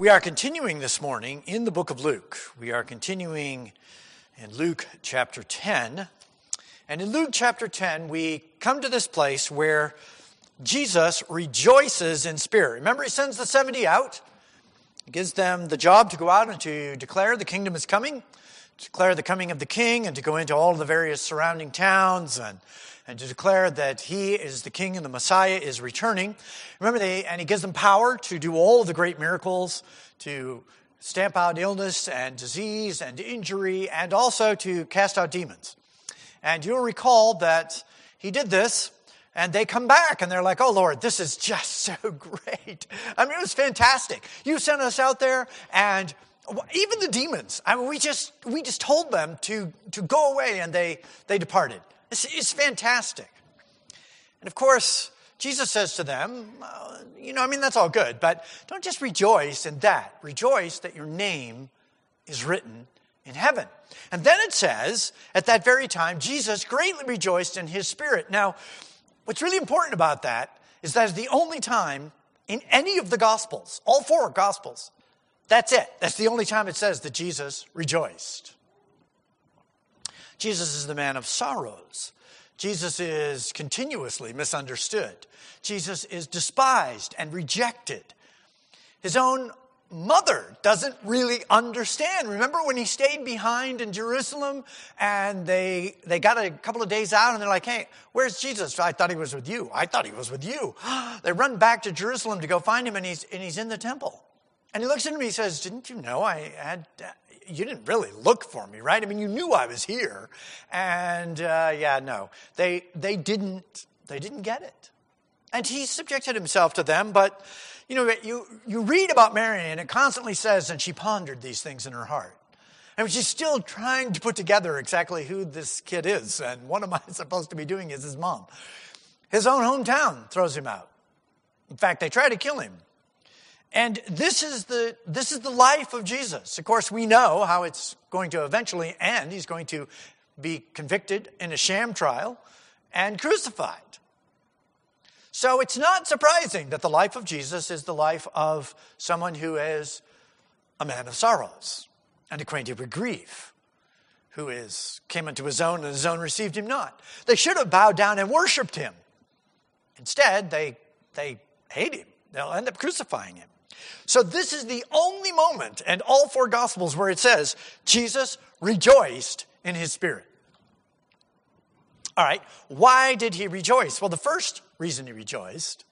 We are continuing this morning in the book of Luke. We are continuing in Luke chapter 10. And in Luke chapter 10, we come to this place where Jesus rejoices in spirit. Remember, he sends the 70 out, he gives them the job to go out and to declare the kingdom is coming, declare the coming of the king, and to go into all the various surrounding towns and and to declare that he is the king and the Messiah is returning. Remember, they, and he gives them power to do all of the great miracles, to stamp out illness and disease and injury, and also to cast out demons. And you'll recall that he did this, and they come back and they're like, oh Lord, this is just so great. I mean, it was fantastic. You sent us out there, and even the demons, I mean, we just, we just told them to, to go away, and they, they departed. It's, it's fantastic. And of course, Jesus says to them, you know, I mean, that's all good, but don't just rejoice in that. Rejoice that your name is written in heaven. And then it says, at that very time, Jesus greatly rejoiced in his spirit. Now, what's really important about that is that is the only time in any of the Gospels, all four Gospels, that's it. That's the only time it says that Jesus rejoiced. Jesus is the man of sorrows. Jesus is continuously misunderstood. Jesus is despised and rejected. His own mother doesn't really understand. Remember when he stayed behind in Jerusalem and they, they got a couple of days out and they're like, hey, where's Jesus? I thought he was with you. I thought he was with you. they run back to Jerusalem to go find him and he's, and he's in the temple. And he looks at him and he says, didn't you know I had you didn't really look for me, right? I mean, you knew I was here. And uh, yeah, no, they, they, didn't, they didn't get it. And he subjected himself to them, but you know, you, you read about Mary and it constantly says, and she pondered these things in her heart. I mean, she's still trying to put together exactly who this kid is. And what am I supposed to be doing is his mom. His own hometown throws him out. In fact, they try to kill him. And this is the, this is the life of Jesus. Of course, we know how it's going to eventually end. He's going to be convicted in a sham trial and crucified. So it's not surprising that the life of Jesus is the life of someone who is a man of sorrows and acquainted with grief, who is came into his own and his own received him not. They should have bowed down and worshiped him. Instead, they, they hate him. They'll end up crucifying him. So this is the only moment in all four gospels where it says Jesus rejoiced in his spirit. All right, why did he rejoice? Well, the first reason he rejoiced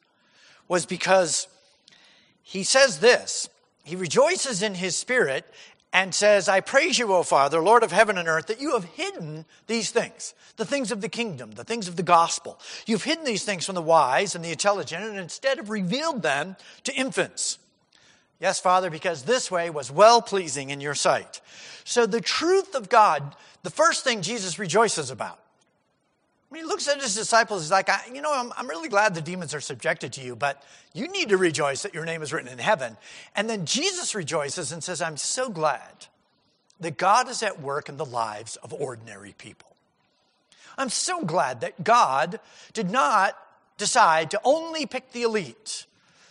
was because he says this. He rejoices in his spirit and says, I praise you, O Father, Lord of heaven and earth, that you have hidden these things, the things of the kingdom, the things of the gospel. You've hidden these things from the wise and the intelligent, and instead have revealed them to infants. Yes, Father, because this way was well pleasing in your sight. So the truth of God, the first thing Jesus rejoices about. Mean, he looks at his disciples, he's like, you know, I'm, I'm really glad the demons are subjected to you, but you need to rejoice that your name is written in heaven. And then Jesus rejoices and says, I'm so glad that God is at work in the lives of ordinary people. I'm so glad that God did not decide to only pick the elite,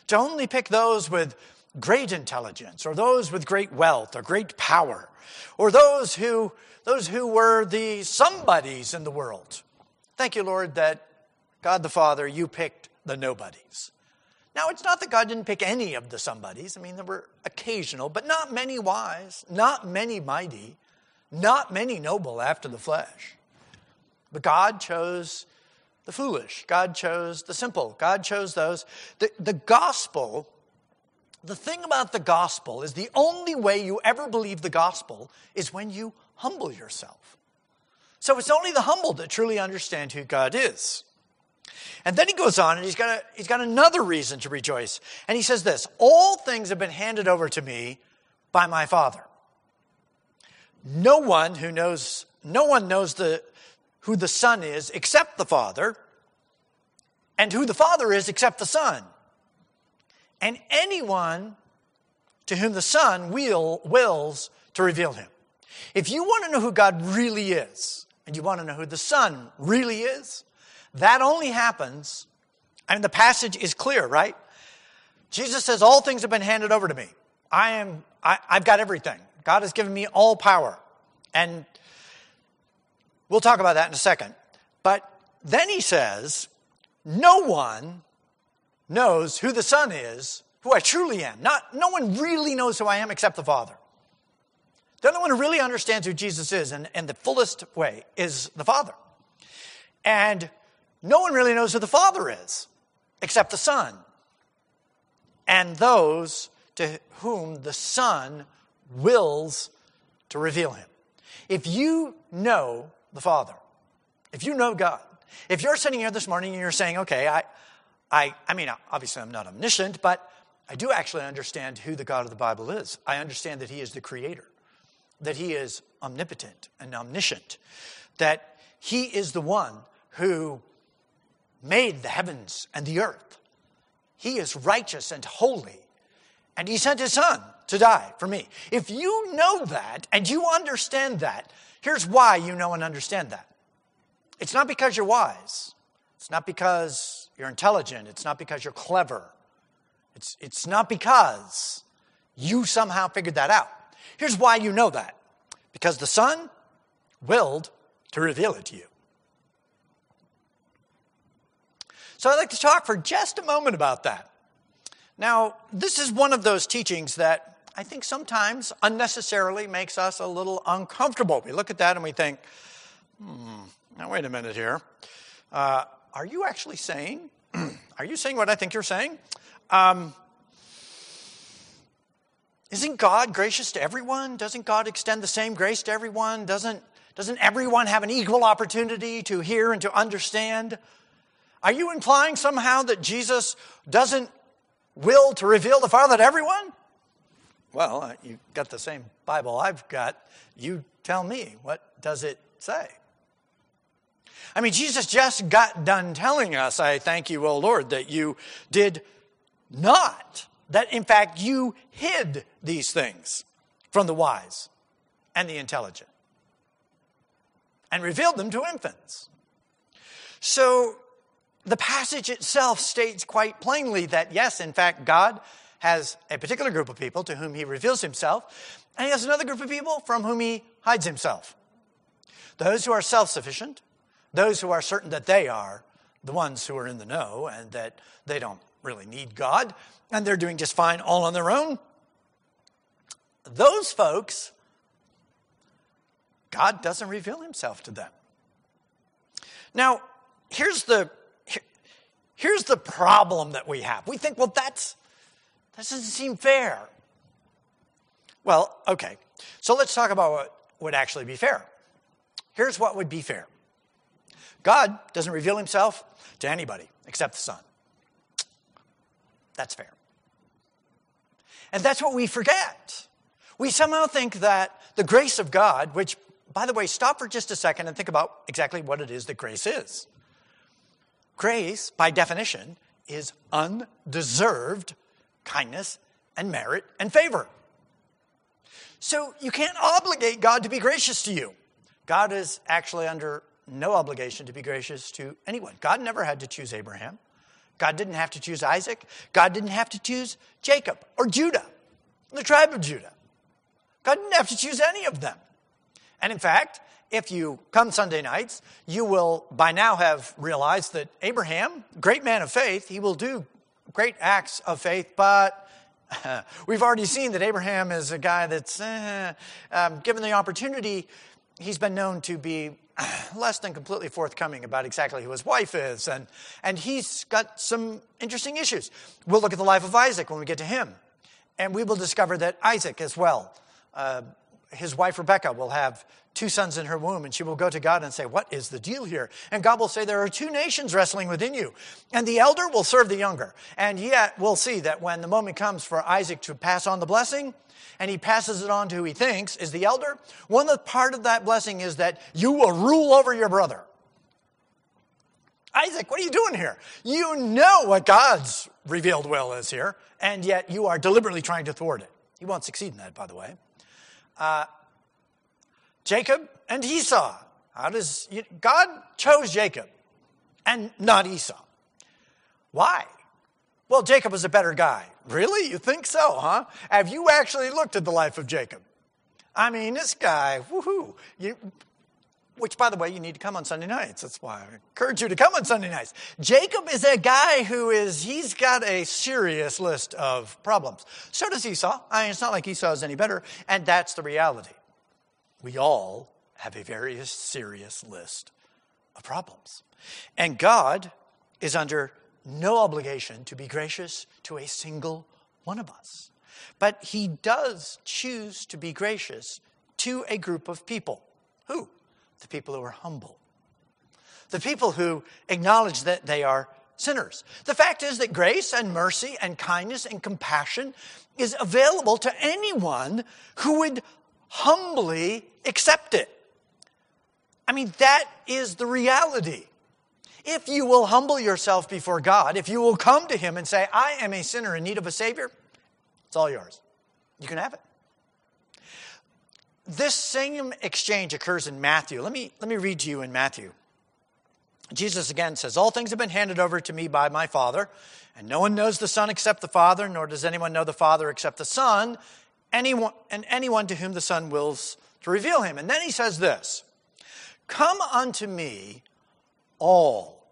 to only pick those with great intelligence, or those with great wealth, or great power, or those who, those who were the somebodies in the world. Thank you, Lord, that God the Father, you picked the nobodies. Now, it's not that God didn't pick any of the somebodies. I mean, there were occasional, but not many wise, not many mighty, not many noble after the flesh. But God chose the foolish. God chose the simple. God chose those. The, the gospel the thing about the gospel is the only way you ever believe the gospel is when you humble yourself. So it's only the humble that truly understand who God is. And then he goes on and he's got, a, he's got another reason to rejoice. And he says this All things have been handed over to me by my Father. No one who knows, no one knows the, who the Son is except the Father, and who the Father is except the Son and anyone to whom the Son will, wills to reveal him. If you want to know who God really is, and you want to know who the Son really is, that only happens, I mean, the passage is clear, right? Jesus says, All things have been handed over to me. I am, I, I've got everything. God has given me all power. And we'll talk about that in a second. But then he says, No one knows who the Son is, who I truly am. Not, no one really knows who I am except the Father. The only one who really understands who Jesus is in, in the fullest way is the Father. And no one really knows who the Father is except the Son and those to whom the Son wills to reveal him. If you know the Father, if you know God, if you're sitting here this morning and you're saying, okay, I, I, I mean, obviously I'm not omniscient, but I do actually understand who the God of the Bible is. I understand that He is the Creator, that He is omnipotent and omniscient, that He is the one who made the heavens and the earth. He is righteous and holy, and He sent His Son to die for me. If you know that and you understand that, here's why you know and understand that. It's not because you're wise. It's not because you're intelligent. It's not because you're clever. It's, it's not because you somehow figured that out. Here's why you know that because the Son willed to reveal it to you. So I'd like to talk for just a moment about that. Now, this is one of those teachings that I think sometimes unnecessarily makes us a little uncomfortable. We look at that and we think, hmm, now wait a minute here. Uh, are you actually saying, are you saying what I think you're saying? Um, isn't God gracious to everyone? Doesn't God extend the same grace to everyone? Doesn't, doesn't everyone have an equal opportunity to hear and to understand? Are you implying somehow that Jesus doesn't will to reveal the Father to everyone? Well, uh, you got the same Bible I've got. You tell me, what does it say? I mean, Jesus just got done telling us, I thank you, O Lord, that you did not, that in fact you hid these things from the wise and the intelligent and revealed them to infants. So the passage itself states quite plainly that, yes, in fact, God has a particular group of people to whom he reveals himself, and he has another group of people from whom he hides himself. Those who are self sufficient, those who are certain that they are the ones who are in the know and that they don't really need God and they're doing just fine all on their own. Those folks, God doesn't reveal himself to them. Now, here's the here's the problem that we have. We think, well, that's that doesn't seem fair. Well, okay. So let's talk about what would actually be fair. Here's what would be fair. God doesn't reveal himself to anybody except the Son. That's fair. And that's what we forget. We somehow think that the grace of God, which, by the way, stop for just a second and think about exactly what it is that grace is. Grace, by definition, is undeserved kindness and merit and favor. So you can't obligate God to be gracious to you. God is actually under no obligation to be gracious to anyone. God never had to choose Abraham. God didn't have to choose Isaac. God didn't have to choose Jacob or Judah, the tribe of Judah. God didn't have to choose any of them. And in fact, if you come Sunday nights, you will by now have realized that Abraham, great man of faith, he will do great acts of faith, but we've already seen that Abraham is a guy that's, eh, um, given the opportunity, he's been known to be less than completely forthcoming about exactly who his wife is, and, and he's got some interesting issues. We'll look at the life of Isaac when we get to him, and we will discover that Isaac as well, uh, his wife Rebecca, will have two sons in her womb, and she will go to God and say, What is the deal here? And God will say, There are two nations wrestling within you, and the elder will serve the younger. And yet, we'll see that when the moment comes for Isaac to pass on the blessing, and he passes it on to who he thinks is the elder, one of the part of that blessing is that you will rule over your brother. Isaac, what are you doing here? You know what God's revealed will is here, and yet you are deliberately trying to thwart it. He won't succeed in that, by the way. Uh, Jacob and Esau. How does God chose Jacob and not Esau? Why? Well, Jacob was a better guy. Really? You think so, huh? Have you actually looked at the life of Jacob? I mean, this guy, woohoo. You, which, by the way, you need to come on Sunday nights. That's why I encourage you to come on Sunday nights. Jacob is a guy who is, he's got a serious list of problems. So does Esau. I mean, it's not like Esau is any better. And that's the reality. We all have a very serious list of problems. And God is under no obligation to be gracious to a single one of us. But he does choose to be gracious to a group of people. Who? The people who are humble. The people who acknowledge that they are sinners. The fact is that grace and mercy and kindness and compassion is available to anyone who would humbly accept it. I mean, that is the reality. If you will humble yourself before God, if you will come to Him and say, I am a sinner in need of a Savior, it's all yours. You can have it. This same exchange occurs in Matthew. Let me, let me read to you in Matthew. Jesus again says, All things have been handed over to me by my Father, and no one knows the Son except the Father, nor does anyone know the Father except the Son, anyone, and anyone to whom the Son wills to reveal him. And then he says this Come unto me, all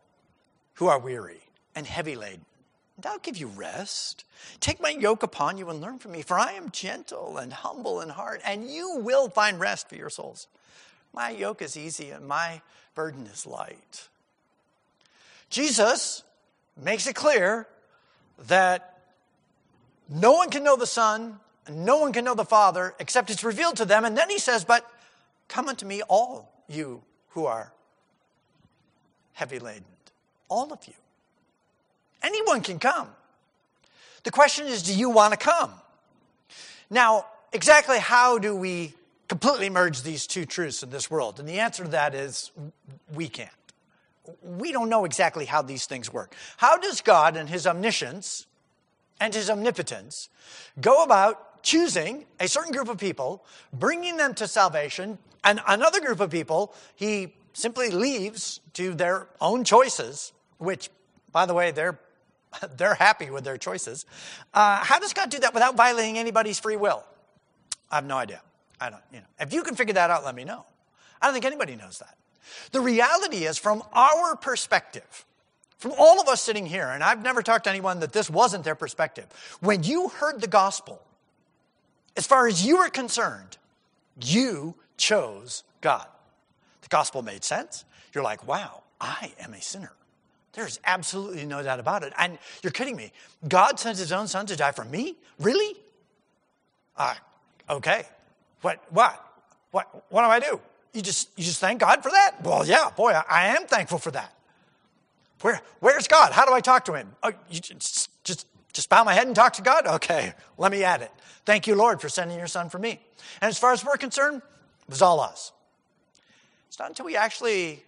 who are weary and heavy laden, and I'll give you rest. Take my yoke upon you and learn from me, for I am gentle and humble in heart, and you will find rest for your souls. My yoke is easy and my burden is light. Jesus makes it clear that no one can know the Son, no one can know the Father except it's revealed to them. And then he says, But come unto me, all you who are heavy laden. All of you. Anyone can come. The question is, do you want to come? Now, exactly how do we completely merge these two truths in this world? And the answer to that is we can't. We don't know exactly how these things work. How does God and his omniscience and his omnipotence go about choosing a certain group of people, bringing them to salvation, and another group of people he simply leaves to their own choices, which, by the way, they're they're happy with their choices. Uh, how does God do that without violating anybody's free will? I have no idea. I don't, you know. If you can figure that out, let me know. I don't think anybody knows that. The reality is, from our perspective, from all of us sitting here, and I've never talked to anyone that this wasn't their perspective, when you heard the gospel, as far as you were concerned, you chose God. The gospel made sense. You're like, wow, I am a sinner. There's absolutely no doubt about it. And you're kidding me. God sent his own son to die for me? Really? Uh, okay. What, what? What, what do I do? You just, you just thank God for that? Well, yeah, boy, I, I am thankful for that. Where, where's God? How do I talk to him? Oh, you just, just, bow my head and talk to God? Okay, let me add it. Thank you, Lord, for sending your son for me. And as far as we're concerned, it was all us. It's not until we actually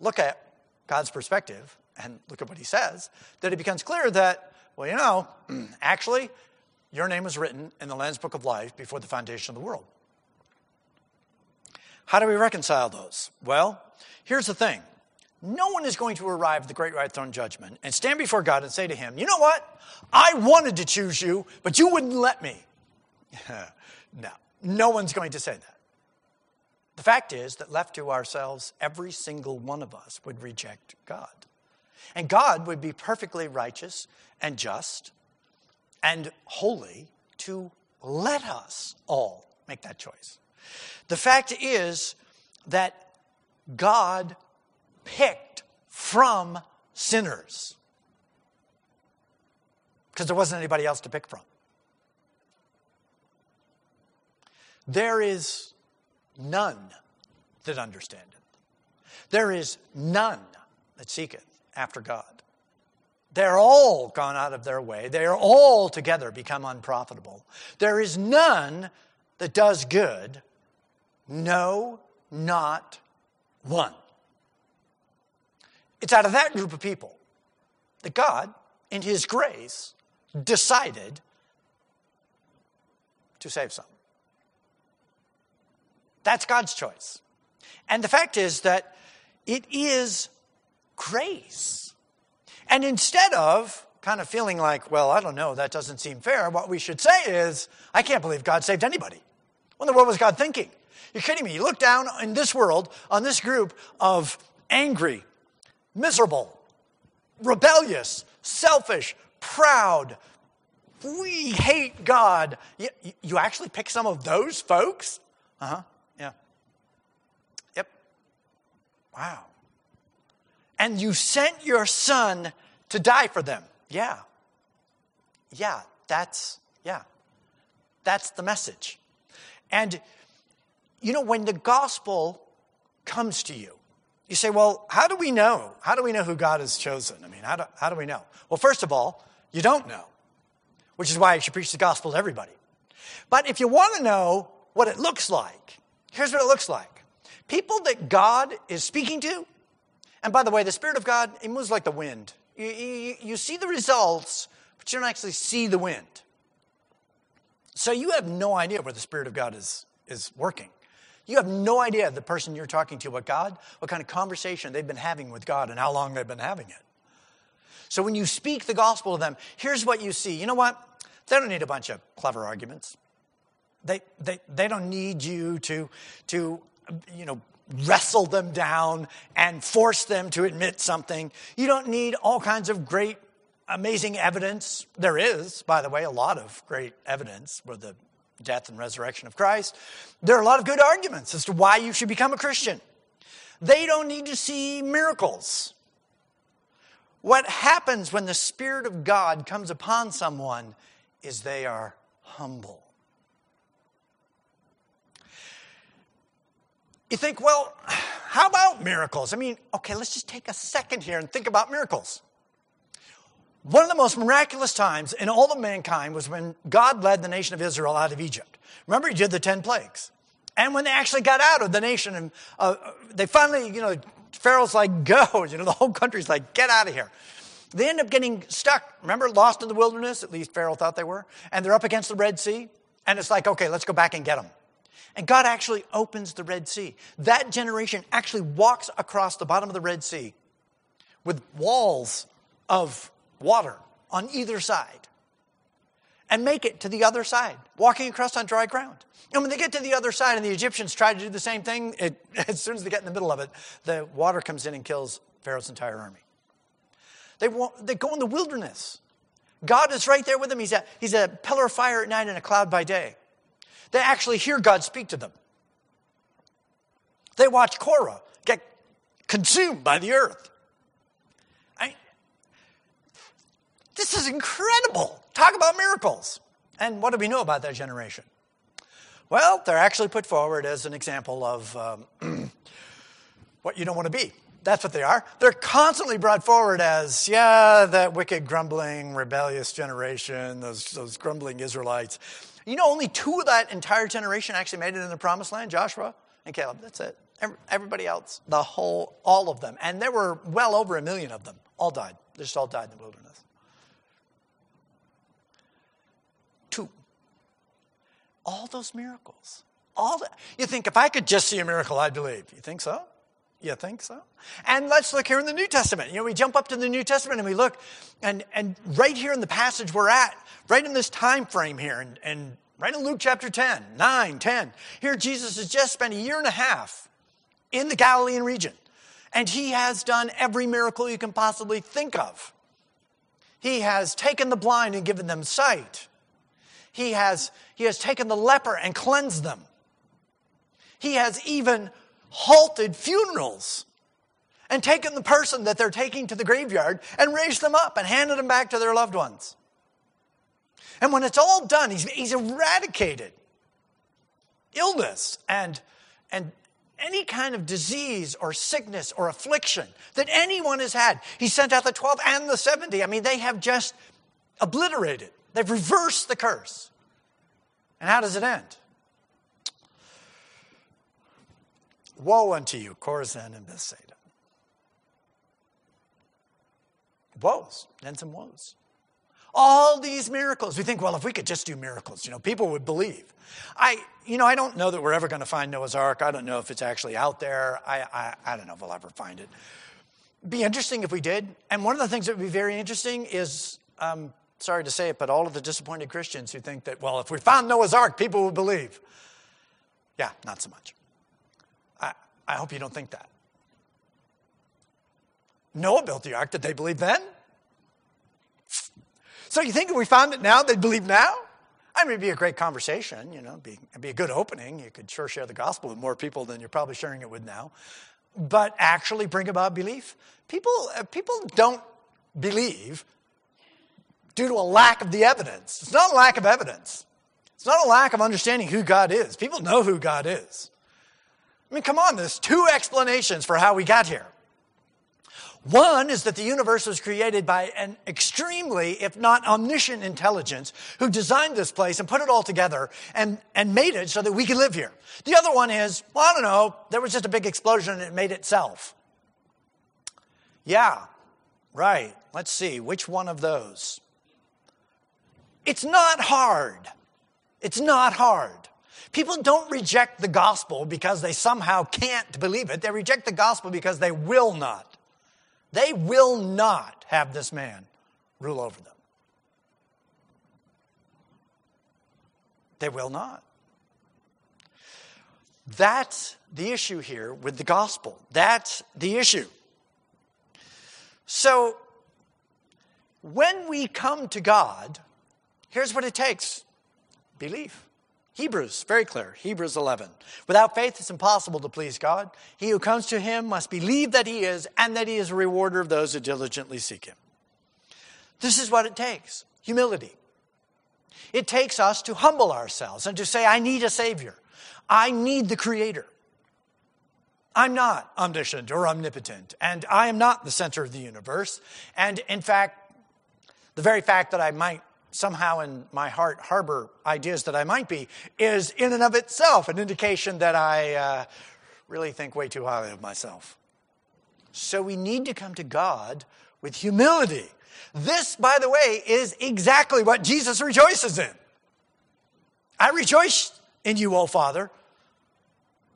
look at God's perspective and look at what he says, that it becomes clear that, well, you know, actually, your name was written in the Lamb's Book of Life before the foundation of the world. How do we reconcile those? Well, here's the thing. No one is going to arrive at the great white throne judgment and stand before God and say to him, You know what? I wanted to choose you, but you wouldn't let me. no, no one's going to say that. The fact is that left to ourselves, every single one of us would reject God. And God would be perfectly righteous and just and holy to let us all make that choice. The fact is that God picked from sinners because there wasn't anybody else to pick from. There is none that understandeth. There is none that seeketh after God. They're all gone out of their way. They are all together become unprofitable. There is none that does good. No, not one. It's out of that group of people that God, in His grace, decided to save some. That's God's choice. And the fact is that it is grace. And instead of kind of feeling like, well, I don't know, that doesn't seem fair, what we should say is, I can't believe God saved anybody. What in the world was God thinking? You're kidding me. You look down in this world on this group of angry, miserable, rebellious, selfish, proud, we hate God. You, you actually pick some of those folks? Uh huh. Yeah. Yep. Wow. And you sent your son to die for them. Yeah. Yeah, that's, yeah. That's the message. And, you know, when the gospel comes to you, you say, well, how do we know? How do we know who God has chosen? I mean, how do, how do we know? Well, first of all, you don't know, which is why you should preach the gospel to everybody. But if you want to know what it looks like, here's what it looks like. People that God is speaking to, and by the way, the Spirit of God, it moves like the wind. You, you, you see the results, but you don't actually see the wind. So you have no idea where the Spirit of God is, is working. You have no idea the person you're talking to what God, what kind of conversation they've been having with God and how long they've been having it. So when you speak the gospel to them, here's what you see. You know what? They don't need a bunch of clever arguments. They, they, they don't need you to, to, you know, wrestle them down and force them to admit something. You don't need all kinds of great, amazing evidence. There is, by the way, a lot of great evidence for the death and resurrection of Christ. There are a lot of good arguments as to why you should become a Christian. They don't need to see miracles. What happens when the Spirit of God comes upon someone is they are humble. You think, well, how about miracles? I mean, okay, let's just take a second here and think about miracles. One of the most miraculous times in all of mankind was when God led the nation of Israel out of Egypt. Remember, he did the 10 plagues. And when they actually got out of the nation, and uh, they finally, you know, Pharaoh's like, go. You know, the whole country's like, get out of here. They end up getting stuck. Remember, lost in the wilderness? At least Pharaoh thought they were. And they're up against the Red Sea. And it's like, okay, let's go back and get them. And God actually opens the Red Sea. That generation actually walks across the bottom of the Red Sea with walls of water on either side and make it to the other side, walking across on dry ground. And when they get to the other side and the Egyptians try to do the same thing, it, as soon as they get in the middle of it, the water comes in and kills Pharaoh's entire army. They, they go in the wilderness. God is right there with them. He's a, he's a pillar of fire at night and a cloud by day. They actually hear God speak to them. They watch Korah get consumed by the earth. This is incredible. Talk about miracles. And what do we know about that generation? Well, they're actually put forward as an example of um, what you don't want to be. That's what they are. They're constantly brought forward as, yeah, that wicked, grumbling, rebellious generation, those, those grumbling Israelites. You know, only two of that entire generation actually made it in the promised land Joshua and Caleb. That's it. Everybody else, the whole, all of them. And there were well over a million of them, all died. They just all died in the wilderness. All those miracles. All that. You think if I could just see a miracle, I'd believe. You think so? You think so? And let's look here in the New Testament. You know, we jump up to the New Testament and we look, and, and right here in the passage we're at, right in this time frame here, and, and right in Luke chapter 10, 9, 10, here Jesus has just spent a year and a half in the Galilean region. And he has done every miracle you can possibly think of. He has taken the blind and given them sight. He has, he has taken the leper and cleansed them. He has even halted funerals and taken the person that they're taking to the graveyard and raised them up and handed them back to their loved ones. And when it's all done, he's, he's eradicated illness and, and any kind of disease or sickness or affliction that anyone has had. He sent out the 12 and the 70. I mean, they have just obliterated They've reversed the curse. And how does it end? Woe unto you, Chorazin and Bethsaida. Woes, and some woes. All these miracles. We think, well, if we could just do miracles, you know, people would believe. I, you know, I don't know that we're ever going to find Noah's Ark. I don't know if it's actually out there. I, I, I don't know if we'll ever find it. Be interesting if we did. And one of the things that would be very interesting is I'm sorry to say it, but all of the disappointed Christians who think that, well, if we found Noah's Ark, people would believe. Yeah, not so much. I, I hope you don't think that. Noah built the ark. Did they believe then? So you think if we found it now, they'd believe now? I mean, it'd be a great conversation, you know, be, it'd be a good opening. You could sure share the gospel with more people than you're probably sharing it with now. But actually bring about belief? People, uh, people don't believe due to a lack of the evidence. It's not a lack of evidence. It's not a lack of understanding who God is. People know who God is. I mean, come on, there's two explanations for how we got here. One is that the universe was created by an extremely, if not omniscient intelligence who designed this place and put it all together and, and made it so that we could live here. The other one is, well, I don't know, there was just a big explosion and it made itself. Yeah, right. Let's see, which one of those? It's not hard. It's not hard. People don't reject the gospel because they somehow can't believe it. They reject the gospel because they will not. They will not have this man rule over them. They will not. That's the issue here with the gospel. That's the issue. So, when we come to God, here's what it takes belief. Hebrews, very clear. Hebrews 11. Without faith, it's impossible to please God. He who comes to him must believe that he is and that he is a rewarder of those who diligently seek him. This is what it takes humility. It takes us to humble ourselves and to say, I need a Savior. I need the Creator. I'm not omniscient or omnipotent, and I am not the center of the universe. And in fact, the very fact that I might somehow in my heart harbor ideas that I might be is in and of itself an indication that I uh, really think way too highly of myself. So we need to come to God with humility. This, by the way, is exactly what Jesus rejoices in. I rejoice in you, O Father,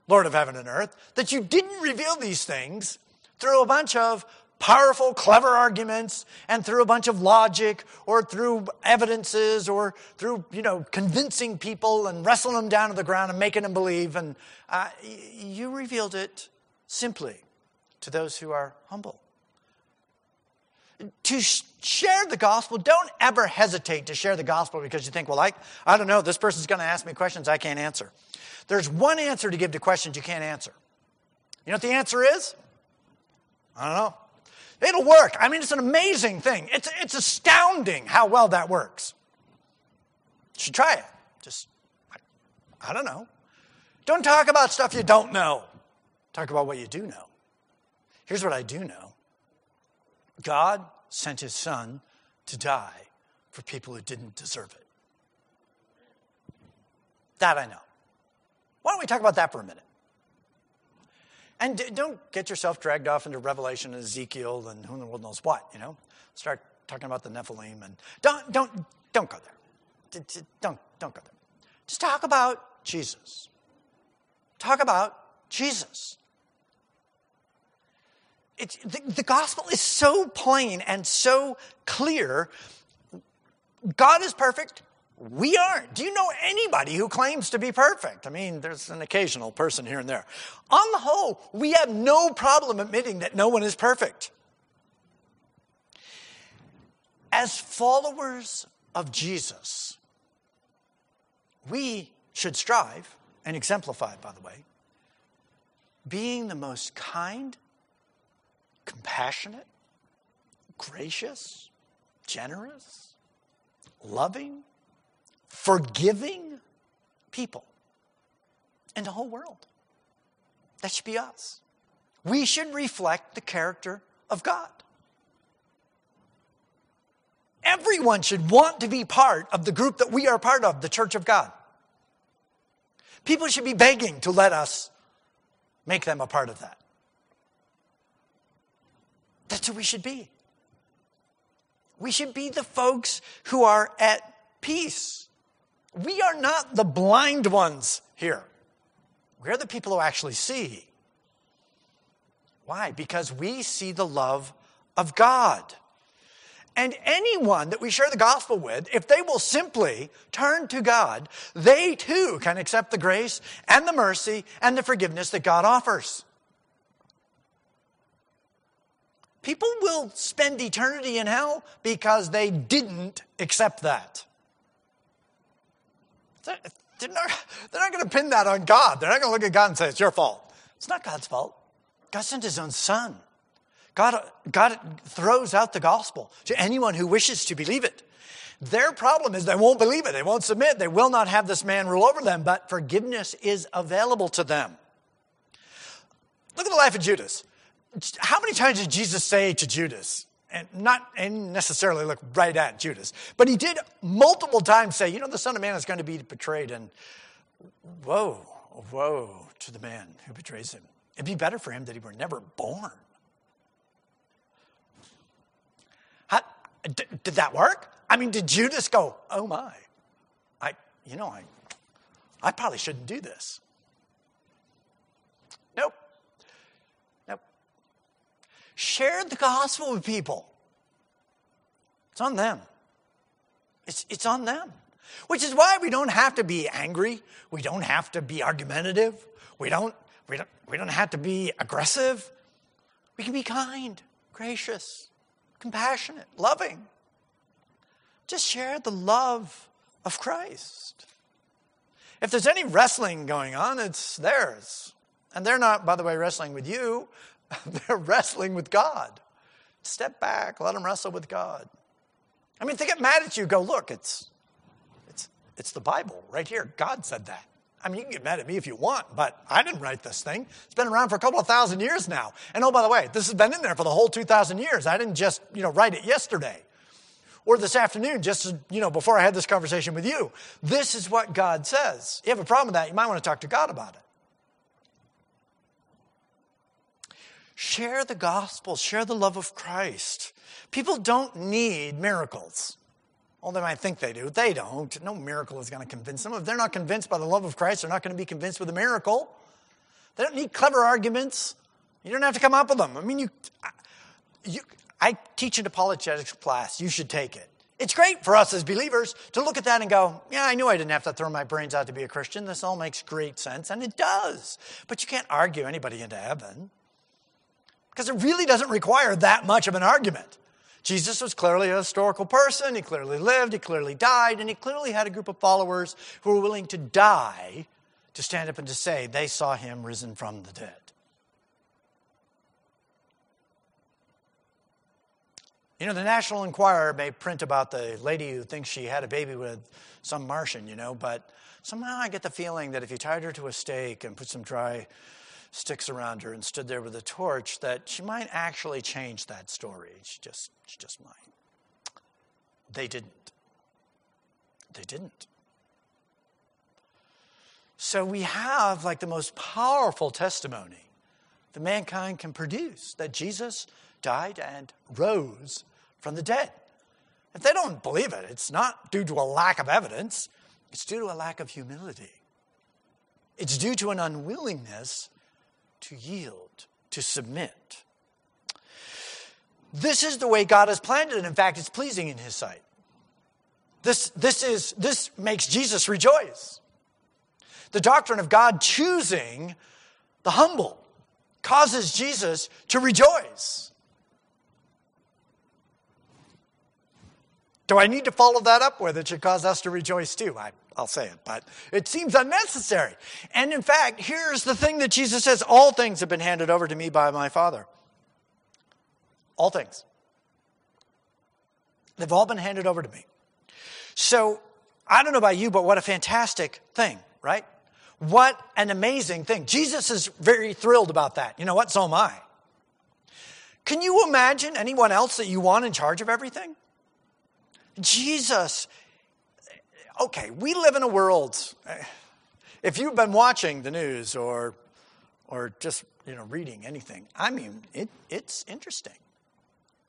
Lord of heaven and earth, that you didn't reveal these things through a bunch of powerful, clever arguments and through a bunch of logic or through evidences or through, you know, convincing people and wrestling them down to the ground and making them believe. And uh, you revealed it simply to those who are humble. To share the gospel, don't ever hesitate to share the gospel because you think, well, I, I don't know, this person's going to ask me questions I can't answer. There's one answer to give to questions you can't answer. You know what the answer is? I don't know. It'll work. I mean, it's an amazing thing. It's, it's astounding how well that works. You should try it. Just, I, I don't know. Don't talk about stuff you don't know. Talk about what you do know. Here's what I do know God sent his son to die for people who didn't deserve it. That I know. Why don't we talk about that for a minute? And don't get yourself dragged off into Revelation and Ezekiel and who in the world knows what, you know. Start talking about the Nephilim and don't, don't, don't go there. Don't, don't go there. Just talk about Jesus. Talk about Jesus. It's, the, the gospel is so plain and so clear. God is perfect. We aren't. Do you know anybody who claims to be perfect? I mean, there's an occasional person here and there. On the whole, we have no problem admitting that no one is perfect. As followers of Jesus, we should strive and exemplify, by the way, being the most kind, compassionate, gracious, generous, loving, forgiving people in the whole world. That should be us. We should reflect the character of God. Everyone should want to be part of the group that we are part of, the Church of God. People should be begging to let us make them a part of that. That's who we should be. We should be the folks who are at peace we are not the blind ones here. We're the people who actually see. Why? Because we see the love of God. And anyone that we share the gospel with, if they will simply turn to God, they too can accept the grace and the mercy and the forgiveness that God offers. People will spend eternity in hell because they didn't accept that. They're not, they're not going to pin that on God. They're not going to look at God and say, it's your fault. It's not God's fault. God sent his own son. God, God throws out the gospel to anyone who wishes to believe it. Their problem is they won't believe it. They won't submit. They will not have this man rule over them, but forgiveness is available to them. Look at the life of Judas. How many times did Jesus say to Judas, and not and necessarily look right at Judas, but he did multiple times say, you know, the Son of Man is going to be betrayed, and woe, woe to the man who betrays him. It'd be better for him that he were never born. How, did, did that work? I mean, did Judas go, oh my, I, you know, I, I probably shouldn't do this. Share the gospel with people. It's on them. It's, it's on them. Which is why we don't have to be angry. We don't have to be argumentative. We don't, we don't, we don't have to be aggressive. We can be kind, gracious, compassionate, loving. Just share the love of Christ. If there's any wrestling going on, it's theirs. And they're not, by the way, wrestling with you. They're wrestling with God. Step back, let them wrestle with God. I mean, if they get mad at you, go, look, it's, it's, it's the Bible right here. God said that. I mean, you can get mad at me if you want, but I didn't write this thing. It's been around for a couple of thousand years now. And oh, by the way, this has been in there for the whole 2,000 years. I didn't just, you know, write it yesterday or this afternoon, just, you know, before I had this conversation with you. This is what God says. You have a problem with that, you might want to talk to God about it. Share the gospel, share the love of Christ. People don't need miracles. Well, they might think they do. They don't. No miracle is going to convince them. If they're not convinced by the love of Christ, they're not going to be convinced with a miracle. They don't need clever arguments. You don't have to come up with them. I mean, you, you, I teach an apologetics class. You should take it. It's great for us as believers to look at that and go, yeah, I knew I didn't have to throw my brains out to be a Christian. This all makes great sense, and it does. But you can't argue anybody into heaven because it really doesn't require that much of an argument. Jesus was clearly a historical person. He clearly lived, he clearly died, and he clearly had a group of followers who were willing to die to stand up and to say they saw him risen from the dead. You know, the National Enquirer may print about the lady who thinks she had a baby with some Martian, you know, but somehow I get the feeling that if you tied her to a stake and put some dry sticks around her and stood there with a torch, that she might actually change that story. She just, she just might. They didn't. They didn't. So we have like the most powerful testimony that mankind can produce that Jesus died and rose from the dead. If they don't believe it, it's not due to a lack of evidence, it's due to a lack of humility. It's due to an unwillingness to yield, to submit. This is the way God has planned it, and in fact, it's pleasing in His sight. This, this, is, this makes Jesus rejoice. The doctrine of God choosing the humble causes Jesus to rejoice. Do I need to follow that up with? It should cause us to rejoice too. I, I'll say it, but it seems unnecessary. And in fact, here's the thing that Jesus says all things have been handed over to me by my Father. All things. They've all been handed over to me. So I don't know about you, but what a fantastic thing, right? What an amazing thing. Jesus is very thrilled about that. You know what? So am I. Can you imagine anyone else that you want in charge of everything? Jesus, okay, we live in a world, if you've been watching the news or, or just, you know, reading anything, I mean, it, it's interesting.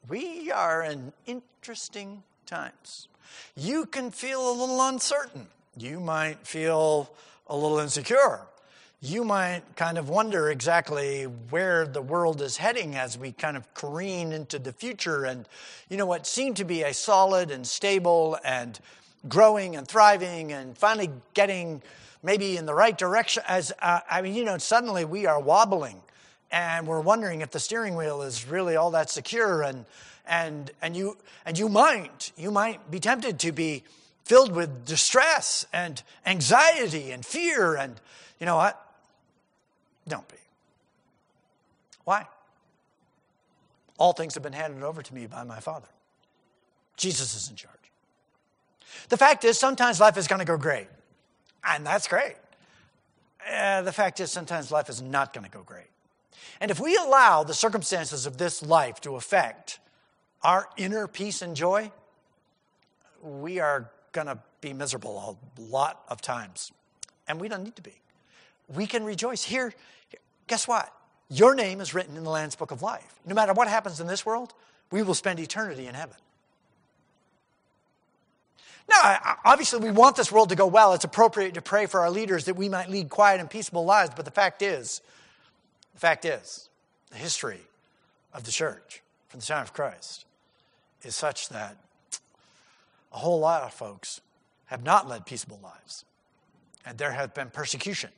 We are in interesting times. You can feel a little uncertain. You might feel a little insecure. you might kind of wonder exactly where the world is heading as we kind of careen into the future and you know what seemed to be a solid and stable and growing and thriving and finally getting maybe in the right direction as uh, i mean you know suddenly we are wobbling and we're wondering if the steering wheel is really all that secure and and and you and you might you might be tempted to be filled with distress and anxiety and fear and you know what don't be. Why? All things have been handed over to me by my Father. Jesus is in charge. The fact is, sometimes life is going to go great, and that's great. Uh, the fact is, sometimes life is not going to go great. And if we allow the circumstances of this life to affect our inner peace and joy, we are going to be miserable a lot of times. And we don't need to be. We can rejoice. Here, guess what? Your name is written in the Lamb's Book of Life. No matter what happens in this world, we will spend eternity in heaven. Now, obviously, we want this world to go well. It's appropriate to pray for our leaders that we might lead quiet and peaceable lives. But the fact is, the fact is, the history of the church from the time of Christ is such that a whole lot of folks have not led peaceable lives. And there have been persecution.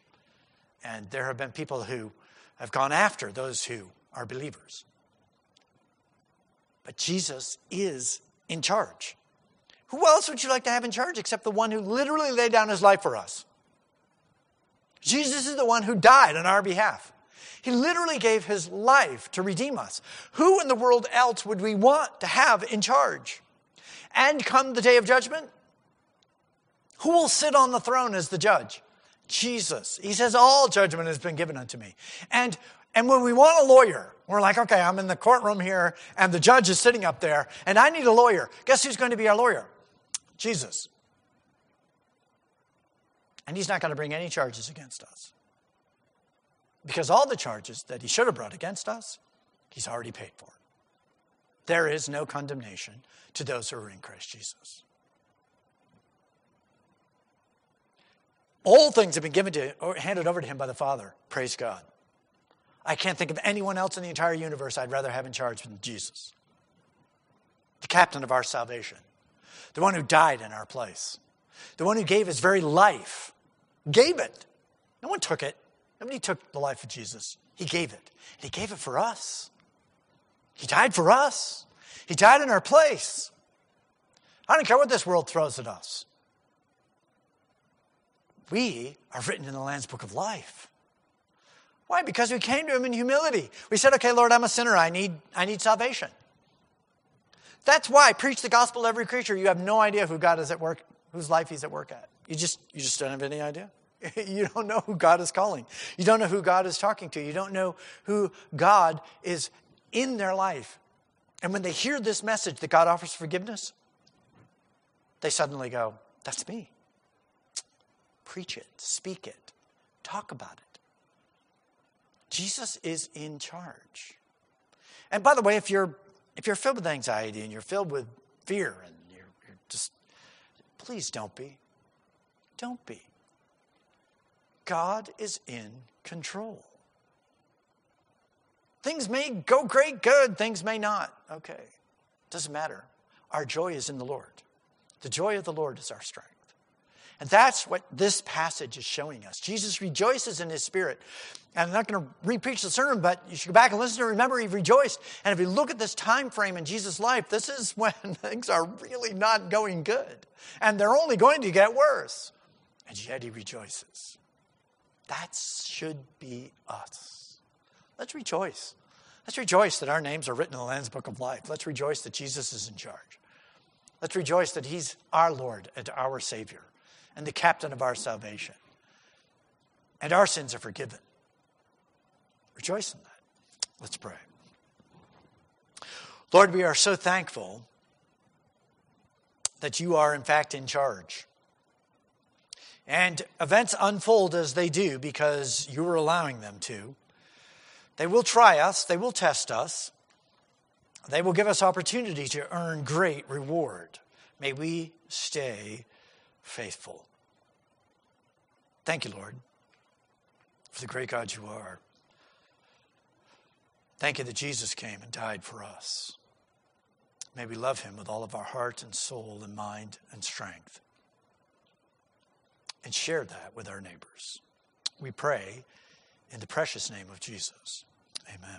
And there have been people who have gone after those who are believers. But Jesus is in charge. Who else would you like to have in charge except the one who literally laid down his life for us? Jesus is the one who died on our behalf. He literally gave his life to redeem us. Who in the world else would we want to have in charge? And come the day of judgment, who will sit on the throne as the judge? Jesus. He says, All judgment has been given unto me. And and when we want a lawyer, we're like, okay, I'm in the courtroom here, and the judge is sitting up there, and I need a lawyer. Guess who's going to be our lawyer? Jesus. And he's not going to bring any charges against us. Because all the charges that he should have brought against us, he's already paid for. There is no condemnation to those who are in Christ Jesus. All things have been given to or handed over to him by the Father. Praise God. I can't think of anyone else in the entire universe I'd rather have in charge than Jesus. The captain of our salvation. The one who died in our place. The one who gave his very life. Gave it. No one took it. Nobody took the life of Jesus. He gave it. And he gave it for us. He died for us. He died in our place. I don't care what this world throws at us we are written in the Lamb's Book of Life. Why? Because we came to him in humility. We said, okay, Lord, I'm a sinner. I need, I need salvation. That's why preach the gospel to every creature. You have no idea who God is at work, whose life he's at work at. You just, you just don't have any idea. you don't know who God is calling. You don't know who God is talking to. You don't know who God is in their life. And when they hear this message that God offers forgiveness, they suddenly go, That's me. Preach it, speak it, talk about it. Jesus is in charge. And by the way, if you're if you're filled with anxiety and you're filled with fear and you're, you're just please don't be. Don't be. God is in control. Things may go great, good. Things may not. Okay. Doesn't matter. Our joy is in the Lord. The joy of the Lord is our strength. And that's what this passage is showing us. Jesus rejoices in his spirit. And I'm not going to repreach the sermon, but you should go back and listen to remember he rejoiced. And if you look at this time frame in Jesus' life, this is when things are really not going good. And they're only going to get worse. And yet he rejoices. That should be us. Let's rejoice. Let's rejoice that our names are written in the Lamb's Book of Life. Let's rejoice that Jesus is in charge. Let's rejoice that he's our Lord and our Savior and the captain of our salvation. And our sins are forgiven. Rejoice in that. Let's pray. Lord, we are so thankful that you are, in fact, in charge. And events unfold as they do because you are allowing them to. They will try us, they will test us, they will give us opportunity to earn great reward. May we stay faithful. Thank you, Lord. for the great God you are. Thank you that Jesus came and died for us. May we love him with all of our heart and soul and mind and strength. And share that with our neighbors. We pray in the precious name of Jesus. Amen.